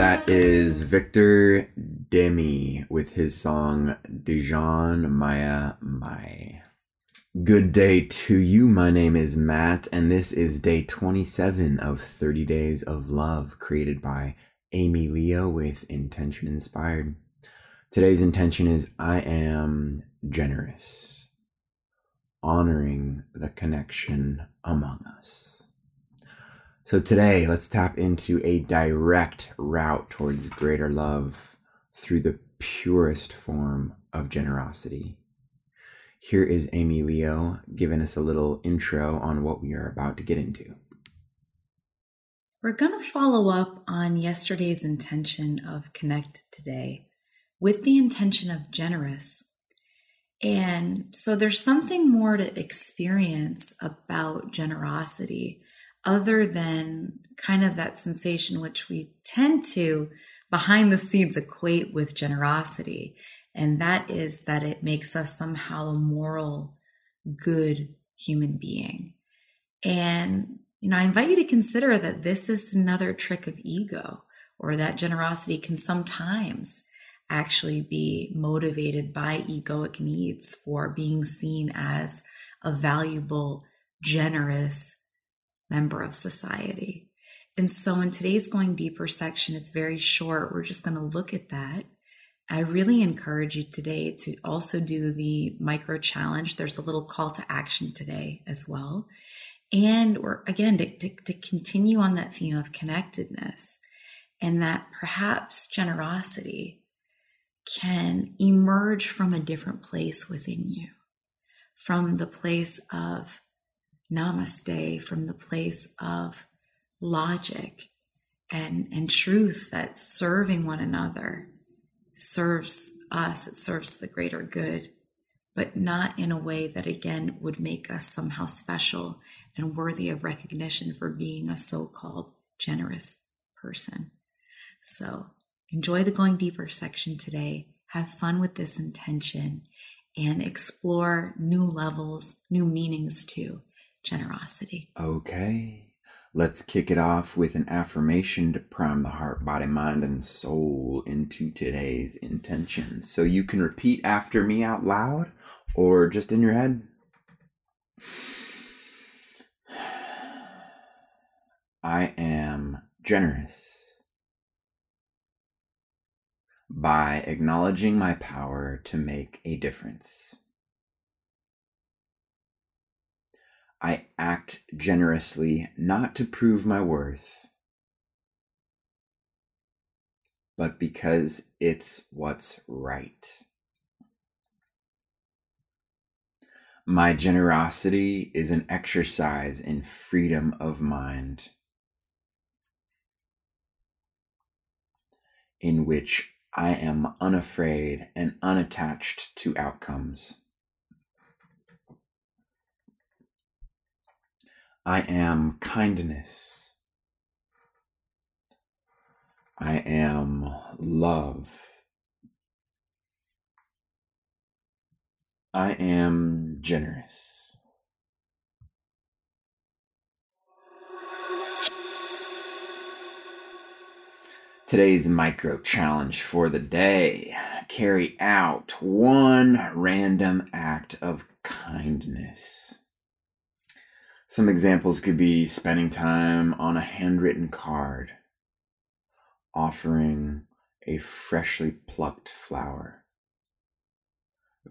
That is Victor Démé with his song Dijon Maya Mai. Good day to you. My name is Matt, and this is day 27 of 30 Days of Love, created by Amy Leo with Intention Inspired. Today's intention is I am generous, honoring the connection among us. So today, let's tap into a direct route towards greater love through the purest form of generosity. Here is Amy Leo giving us a little intro on what we are about to get into. We're going to follow up on yesterday's intention of connect today with the intention of generous. And so there's something more to experience about generosity other than kind of that sensation which we tend to behind the scenes equate with generosity. And that is that it makes us somehow a moral, good human being. And, you know, I invite you to consider that this is another trick of ego, or that generosity can sometimes actually be motivated by egoic needs for being seen as a valuable, generous, member of society. And so in today's Going Deeper section, it's very short. We're just going to look at that. I really encourage you today to also do the micro challenge. There's a little call to action today as well. And we're again to, to, to continue on that theme of connectedness and that perhaps generosity can emerge from a different place within you, from the place of namaste from the place of logic and, and truth that serving one another serves us, it serves the greater good, but not in a way that again would make us somehow special and worthy of recognition for being a so called generous person. So enjoy the going deeper section today. Have fun with this intention and explore new levels, new meanings too generosity. Okay. Let's kick it off with an affirmation to prime the heart, body, mind, and soul into today's intention. So you can repeat after me out loud or just in your head. I am generous by acknowledging my power to make a difference. I act generously not to prove my worth, but because it's what's right. My generosity is an exercise in freedom of mind, in which I am unafraid and unattached to outcomes. I am kindness. I am love. I am generous. Today's micro challenge for the day carry out one random act of kindness. Some examples could be spending time on a handwritten card, offering a freshly plucked flower,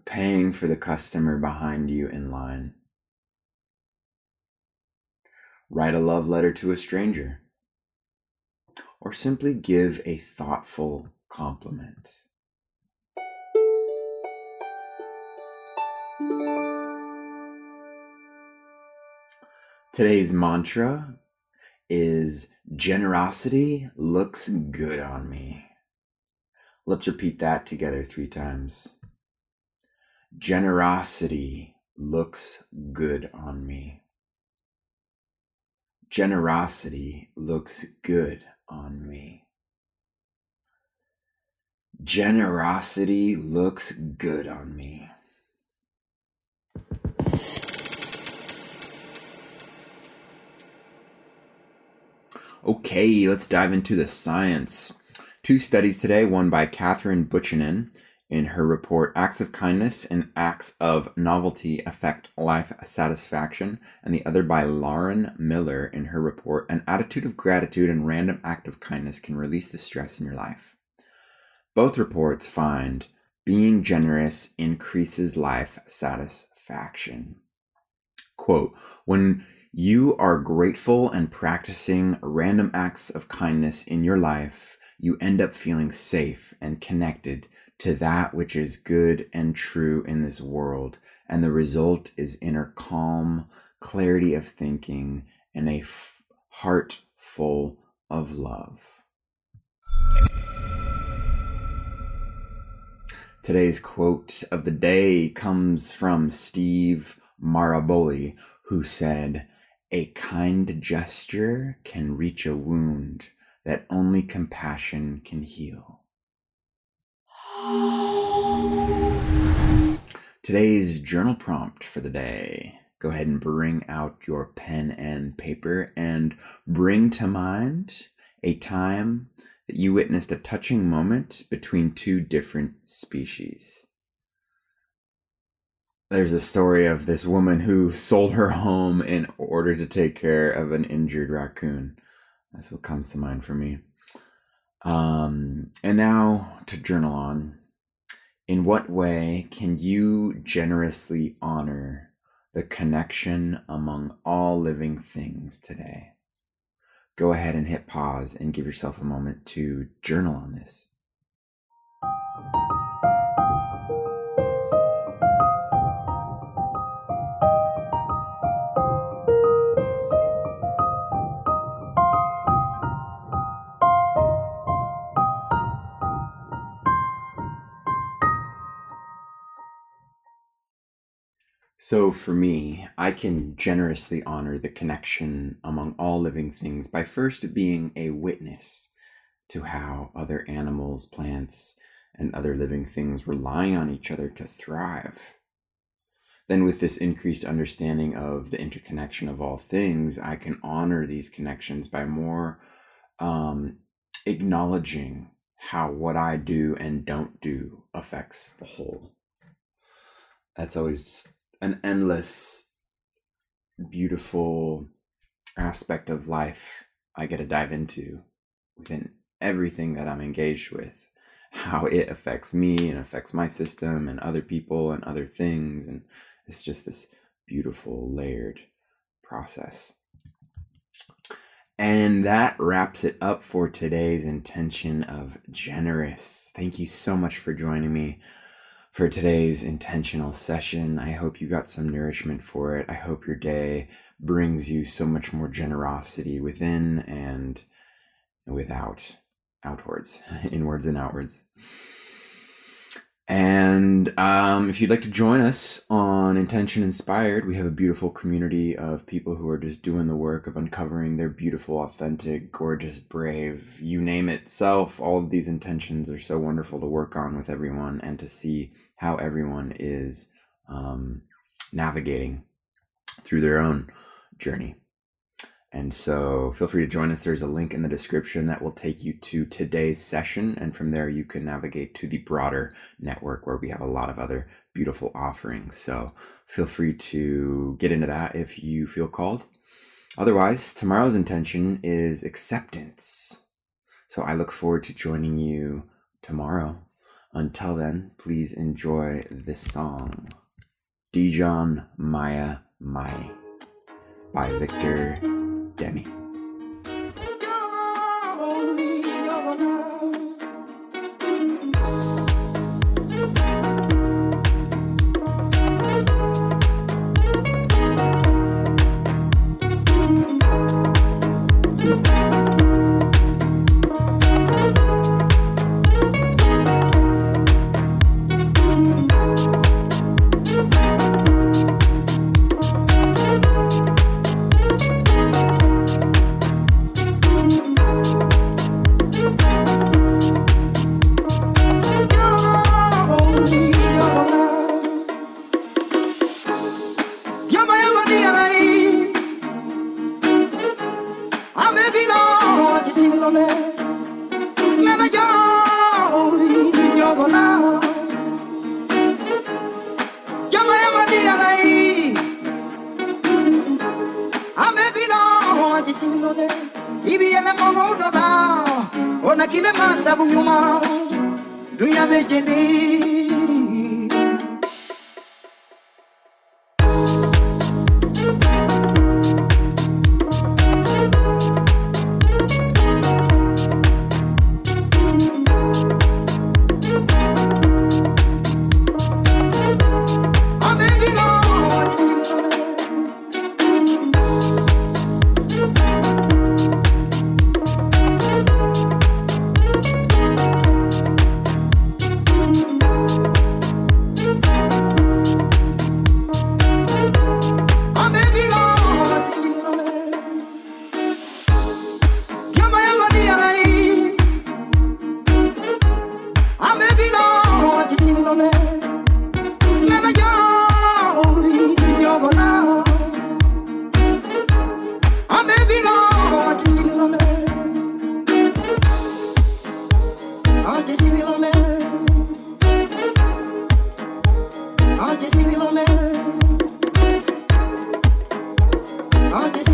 paying for the customer behind you in line, write a love letter to a stranger, or simply give a thoughtful compliment. Today's mantra is generosity looks good on me. Let's repeat that together three times. Generosity looks good on me. Generosity looks good on me. Generosity looks good on me. Okay, let's dive into the science. Two studies today, one by Katharine Buchanan in her report Acts of Kindness and Acts of Novelty Affect Life Satisfaction, and the other by Lauren Miller in her report An Attitude of Gratitude and Random Act of Kindness Can Release the Stress in Your Life. Both reports find being generous increases life satisfaction. Quote, when you are grateful and practicing random acts of kindness in your life, you end up feeling safe and connected to that which is good and true in this world. And the result is inner calm, clarity of thinking, and a f- heart full of love. Today's quote of the day comes from Steve Maraboli, who said, A kind gesture can reach a wound that only compassion can heal. Today's journal prompt for the day. Go ahead and bring out your pen and paper and bring to mind a time that you witnessed a touching moment between two different species. There's a story of this woman who sold her home in order to take care of an injured raccoon. That's what comes to mind for me. Um, and now to journal on. In what way can you generously honor the connection among all living things today? Go ahead and hit pause and give yourself a moment to journal on this. So, for me, I can generously honor the connection among all living things by first being a witness to how other animals, plants, and other living things rely on each other to thrive. Then, with this increased understanding of the interconnection of all things, I can honor these connections by more um, acknowledging how what I do and don't do affects the whole. That's always an endless, beautiful aspect of life I get to dive into within everything that I'm engaged with, how it affects me and affects my system and other people and other things. And it's just this beautiful, layered process. And that wraps it up for today's intention of generous. Thank you so much for joining me for today's intentional session. I hope you got some nourishment for it. I hope your day brings you so much more generosity within and without, outwards, inwards and outwards. And um, if you'd like to join us on Intention Inspired, we have a beautiful community of people who are just doing the work of uncovering their beautiful, authentic, gorgeous, brave, you name it, self. All of these intentions are so wonderful to work on with everyone and to see how everyone is um, navigating through their own journey. And so feel free to join us. There's a link in the description that will take you to today's session. And from there, you can navigate to the broader network where we have a lot of other beautiful offerings. So feel free to get into that if you feel called. Otherwise, tomorrow's intention is acceptance. So I look forward to joining you tomorrow. Until then, please enjoy this song Dijon Maya Mai by Victor Démé. ibiyanga kongo doba ona kile masa bunyuma. Dunya bejendi I this